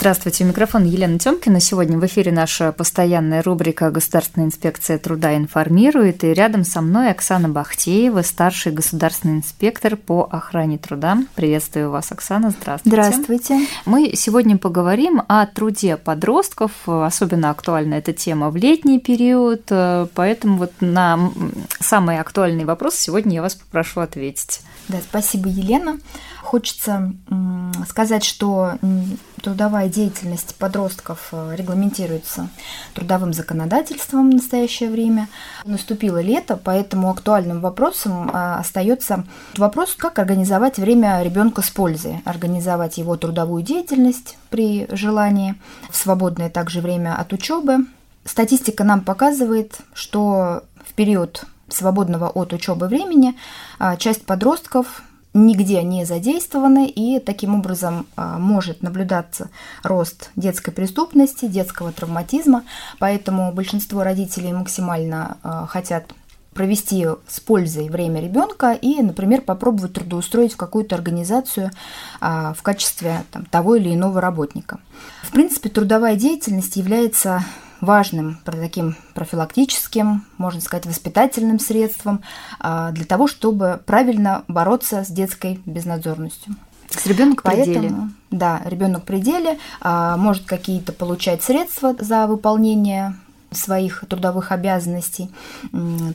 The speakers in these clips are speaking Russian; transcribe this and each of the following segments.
Здравствуйте, микрофон Елена Тёмкина. Сегодня в эфире наша постоянная рубрика «Государственная инспекция труда информирует». И рядом со мной Оксана Бахтеева, старший государственный инспектор по охране труда. Приветствую вас, Оксана. Здравствуйте. Здравствуйте. Мы сегодня поговорим о труде подростков. Особенно актуальна эта тема в летний период. Поэтому вот на самый актуальный вопрос сегодня я вас попрошу ответить. Да, спасибо, Елена. Хочется сказать, что трудовая деятельность подростков э, регламентируется трудовым законодательством в настоящее время. Наступило лето, поэтому актуальным вопросом э, остается вопрос, как организовать время ребенка с пользой, организовать его трудовую деятельность при желании, в свободное также время от учебы. Статистика нам показывает, что в период свободного от учебы времени э, часть подростков нигде не задействованы, и таким образом а, может наблюдаться рост детской преступности, детского травматизма, поэтому большинство родителей максимально а, хотят провести с пользой время ребенка и, например, попробовать трудоустроить в какую-то организацию а, в качестве там, того или иного работника. В принципе, трудовая деятельность является важным таким профилактическим, можно сказать, воспитательным средством а, для того, чтобы правильно бороться с детской безнадзорностью. С ребенок в пределе. Да, ребенок в пределе а, может какие-то получать средства за выполнение своих трудовых обязанностей.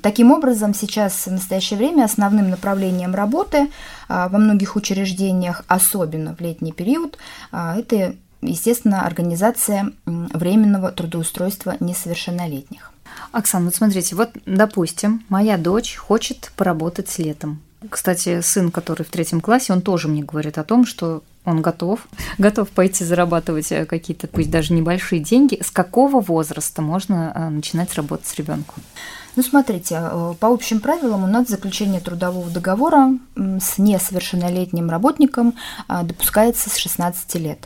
Таким образом, сейчас в настоящее время основным направлением работы а, во многих учреждениях, особенно в летний период, это естественно, организация временного трудоустройства несовершеннолетних. Оксана, вот смотрите, вот, допустим, моя дочь хочет поработать летом. Кстати, сын, который в третьем классе, он тоже мне говорит о том, что он готов, готов пойти зарабатывать э, какие-то, пусть даже небольшие деньги. С какого возраста можно э, начинать работать с ребенком? Ну, смотрите, э, по общим правилам у нас заключение трудового договора с несовершеннолетним работником допускается с 16 лет.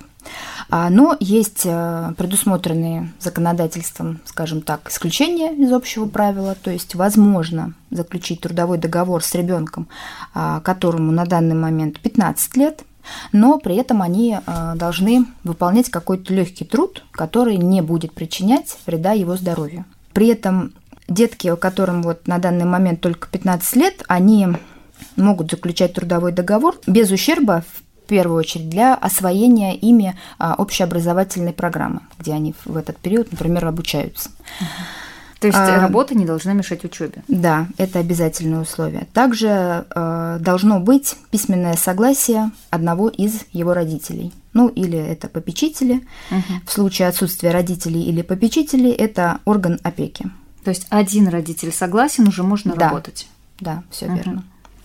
А, но есть э, предусмотренные законодательством, скажем так, исключения из общего правила, то есть возможно заключить трудовой договор с ребенком, а, которому на данный момент 15 лет, но при этом они э, должны выполнять какой-то легкий труд, который не будет причинять вреда его здоровью. При этом детки, которым вот на данный момент только 15 лет, они могут заключать трудовой договор без ущерба первую очередь для освоения ими а, общеобразовательной программы, где они в этот период, например, обучаются. То есть а, работа не должна мешать учебе. Да, это обязательное условие. Также э, должно быть письменное согласие одного из его родителей. Ну, или это попечители. Угу. В случае отсутствия родителей или попечителей это орган опеки. То есть один родитель согласен, уже можно да. работать. Да, все угу. верно.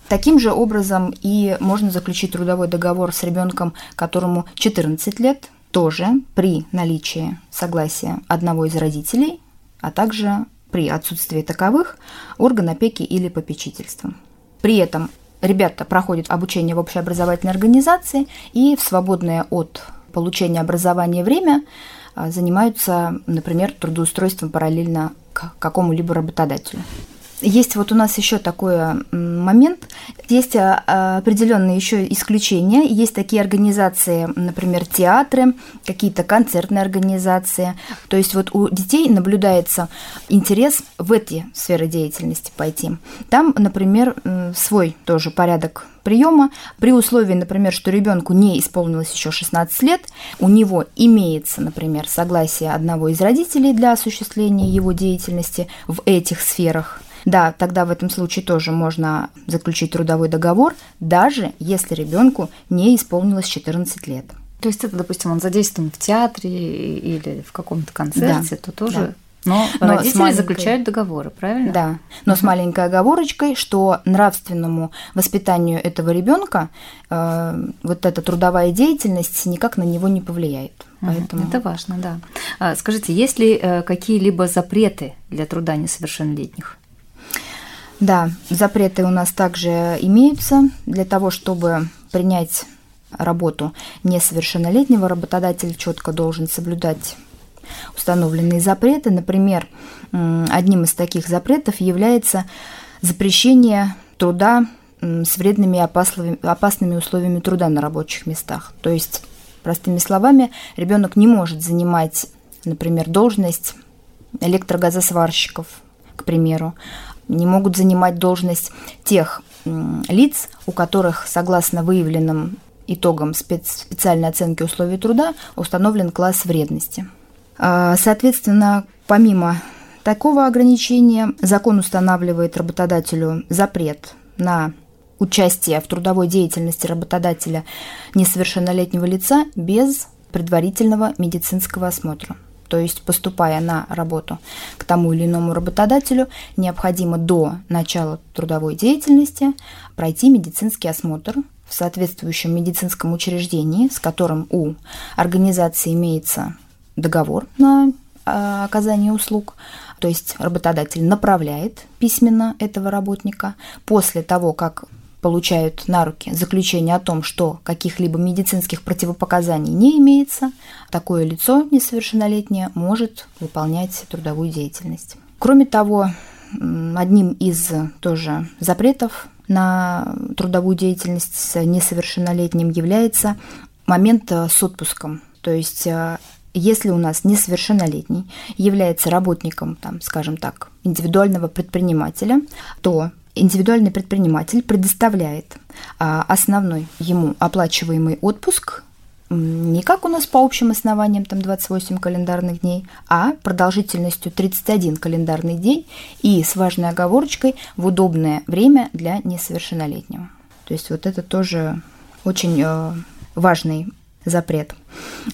Таким же образом и можно заключить трудовой договор с ребенком, которому 14 лет, тоже при наличии согласия одного из родителей, а также при отсутствии таковых орган опеки или попечительства. При этом ребята проходят обучение в общеобразовательной организации и в свободное от получения образования время а, занимаются, например, трудоустройством параллельно к какому-либо работодателю. Есть вот у нас еще такой момент. Есть а, определенные еще исключения. Есть такие организации, например, театры, какие-то концертные организации. То есть вот у детей наблюдается интерес в эти сферы деятельности пойти. Там, например, свой тоже порядок приема. При условии, например, что ребенку не исполнилось еще 16 лет, у него имеется, например, согласие одного из родителей для осуществления его деятельности в этих сферах – да, тогда в этом случае тоже можно заключить трудовой договор, даже если ребенку не исполнилось 14 лет. То есть это, допустим, он задействован в театре или в каком-то концерте, да, то тоже да. Но, но родители маленькой... заключают договоры, правильно? Да, но uh с маленькой оговорочкой, что нравственному воспитанию этого ребенка э, вот эта трудовая деятельность никак на него не повлияет. Поэтому... Это важно, да. А, скажите, есть ли э, какие-либо запреты для труда несовершеннолетних? Да, запреты у нас также имеются для того, чтобы принять работу несовершеннолетнего работодатель четко должен соблюдать установленные запреты. Например, одним из таких запретов является запрещение труда с вредными и опасными условиями труда на рабочих местах. То есть Простыми словами, ребенок не может занимать, например, должность электрогазосварщиков, к примеру, не могут занимать должность тех лиц, у которых, согласно выявленным итогам специальной оценки условий труда, установлен класс вредности. А, соответственно, помимо такого ограничения, закон устанавливает работодателю запрет на участие в трудовой деятельности работодателя несовершеннолетнего лица без предварительного медицинского осмотра. То есть, поступая на работу к тому или иному работодателю, необходимо до начала трудовой деятельности пройти медицинский осмотр в соответствующем медицинском учреждении, с которым у организации имеется договор на а, оказание услуг, то есть работодатель направляет письменно этого работника. После того, как получают на руки заключение о том, что каких-либо медицинских противопоказаний не имеется, такое лицо несовершеннолетнее может выполнять трудовую деятельность. Кроме того, одним из тоже запретов на трудовую деятельность с несовершеннолетним является момент с отпуском. То есть э, если у нас несовершеннолетний является работником, там, скажем так, индивидуального предпринимателя, то индивидуальный предприниматель предоставляет а, основной ему оплачиваемый отпуск не как у нас по общим основаниям, там 28 календарных дней, а продолжительностью 31 календарный день и с важной оговорочкой в удобное время для несовершеннолетнего. То есть вот это тоже очень э, важный запрет.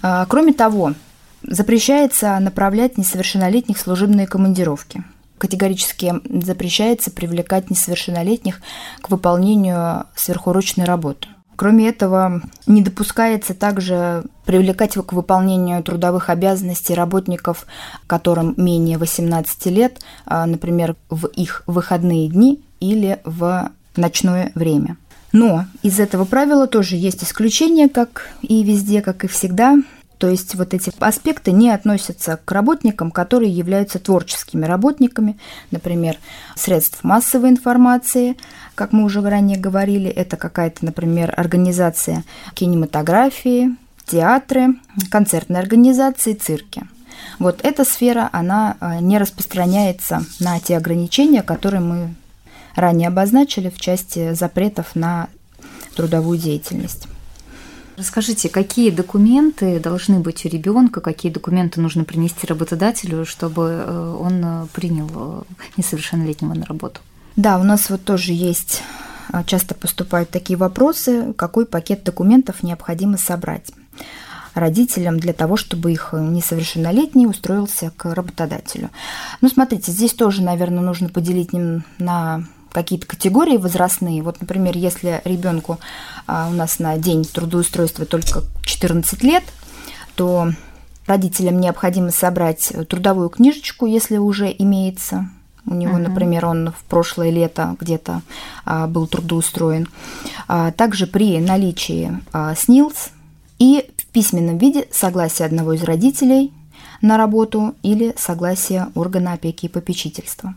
А, кроме того, запрещается направлять несовершеннолетних служебные командировки – категорически запрещается привлекать несовершеннолетних к выполнению сверхурочной работы. Кроме этого, не допускается также привлекать к выполнению трудовых обязанностей работников, которым менее 18 лет, а, например, в их выходные дни или в ночное время. Но из этого правила тоже есть исключения, как и везде, как и всегда. То есть вот эти аспекты не относятся к работникам, которые являются творческими работниками, например, средств массовой информации, как мы уже ранее говорили, это какая-то, например, организация кинематографии, театры, концертные организации, цирки. Вот эта сфера, она э, не распространяется на те ограничения, которые мы ранее обозначили в части запретов на трудовую деятельность. Расскажите, какие документы должны быть у ребенка, какие документы нужно принести работодателю, чтобы э, он э, принял э, несовершеннолетнего на работу? Да, у нас вот тоже есть, часто поступают такие вопросы, какой пакет документов необходимо собрать родителям для того, чтобы их несовершеннолетний устроился к работодателю. Ну, смотрите, здесь тоже, наверное, нужно поделить на какие-то категории возрастные. Вот, например, если ребенку а, у нас на день трудоустройства только 14 лет, то родителям необходимо собрать трудовую книжечку, если уже имеется. У него, uh-huh. например, он в прошлое лето где-то а, был трудоустроен. А, также при наличии а, СНИЛС и в письменном виде согласие одного из родителей на работу или согласие органа опеки и попечительства.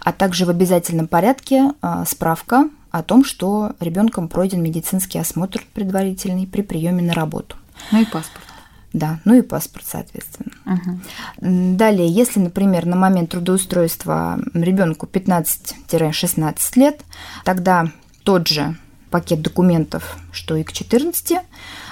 А также в обязательном порядке а, справка о том, что ребенком пройден медицинский осмотр предварительный при приеме на работу. Ну и паспорт. Да, ну и паспорт, соответственно. Угу. Далее, если, например, на момент трудоустройства ребенку 15-16 лет, тогда тот же пакет документов, что и к 14,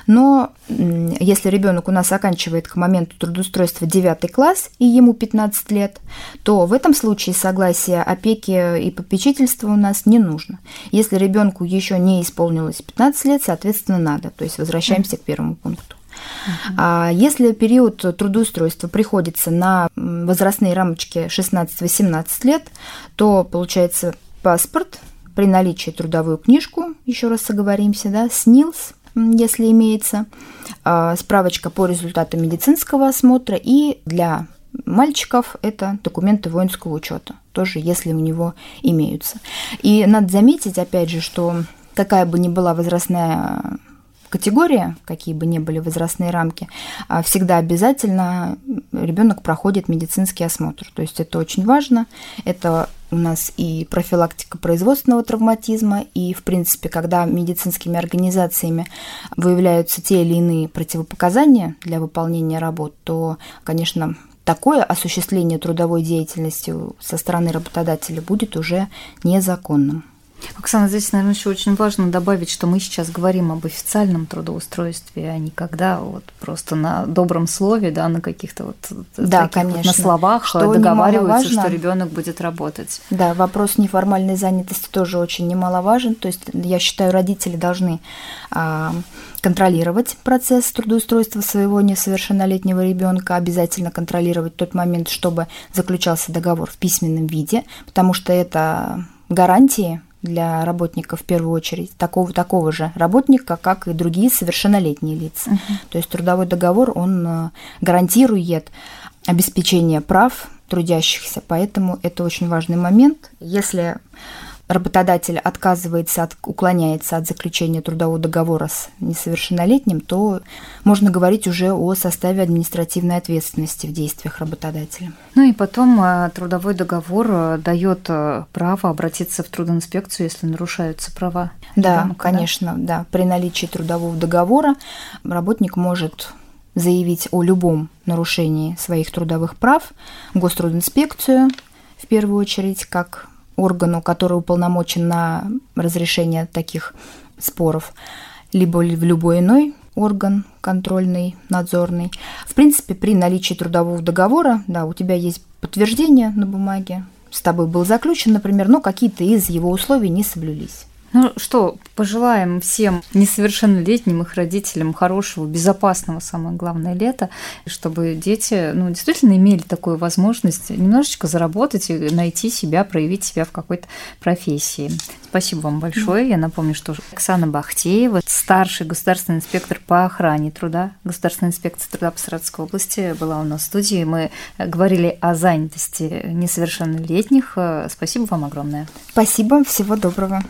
но если ребенок у нас оканчивает к моменту трудоустройства 9 класс и ему 15 лет, то в этом случае согласие опеки и попечительства у нас не нужно. Если ребенку еще не исполнилось 15 лет, соответственно, надо. То есть возвращаемся к первому пункту. А если период трудоустройства приходится на возрастные рамочки 16-18 лет, то получается паспорт при наличии трудовую книжку, еще раз оговоримся, да, СНИЛС, если имеется, а, справочка по результату медицинского осмотра и для мальчиков это документы воинского учета, тоже если у него имеются. И надо заметить, опять же, что какая бы ни была возрастная категория, какие бы ни были возрастные рамки, а, всегда обязательно ребенок проходит медицинский осмотр. То есть это очень важно. Это у нас и профилактика производственного травматизма, и, в принципе, когда медицинскими организациями выявляются те или иные противопоказания для выполнения работ, то, конечно, такое осуществление трудовой деятельности со стороны работодателя будет уже незаконным. Оксана, здесь, наверное, еще очень важно добавить, что мы сейчас говорим об официальном трудоустройстве, а не когда вот просто на добром слове, да, на каких-то вот да, конечно. Вот на словах что договариваются, что ребенок будет работать. Да, вопрос неформальной занятости тоже очень немаловажен. То есть я считаю, родители должны а, контролировать процесс трудоустройства своего несовершеннолетнего ребенка, обязательно контролировать тот момент, чтобы заключался договор в письменном виде, потому что это гарантии для работника в первую очередь, такого, такого же работника, как и другие совершеннолетние лица. Uh-huh. То есть трудовой договор, он э, гарантирует обеспечение прав трудящихся, поэтому это очень важный момент. Если работодатель отказывается, от, уклоняется от заключения трудового договора с несовершеннолетним, то можно говорить уже о составе административной ответственности в действиях работодателя. Ну и потом э, трудовой договор э, дает э, право обратиться в трудоинспекцию, если нарушаются права. Да, ребенка, конечно, да? да. При наличии трудового договора работник может заявить о любом нарушении своих трудовых прав в Гострудинспекцию, в первую очередь, как органу, который уполномочен на разрешение таких споров, либо в любой иной орган контрольный, надзорный. В принципе, при наличии трудового договора, да, у тебя есть подтверждение на бумаге, с тобой был заключен, например, но какие-то из его условий не соблюлись. Ну что, пожелаем всем несовершеннолетним их родителям хорошего, безопасного, самое главное, лета, чтобы дети ну, действительно имели такую возможность немножечко заработать и найти себя, проявить себя в какой-то профессии. Спасибо вам большое. Я напомню, что Оксана Бахтеева, старший государственный инспектор по охране труда Государственной инспекции труда по Саратовской области, была у нас в студии. Мы говорили о занятости несовершеннолетних. Спасибо вам огромное. Спасибо, всего доброго.